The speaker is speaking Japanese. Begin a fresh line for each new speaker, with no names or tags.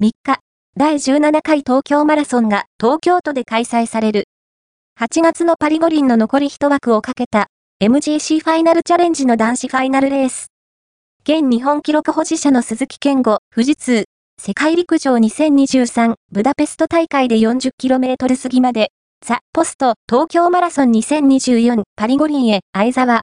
3日、第17回東京マラソンが東京都で開催される。8月のパリ五輪の残り一枠をかけた MGC ファイナルチャレンジの男子ファイナルレース。現日本記録保持者の鈴木健吾、富士通、世界陸上2023ブダペスト大会で 40km 過ぎまで、ザ・ポスト東京マラソン2024パリ五輪へ相沢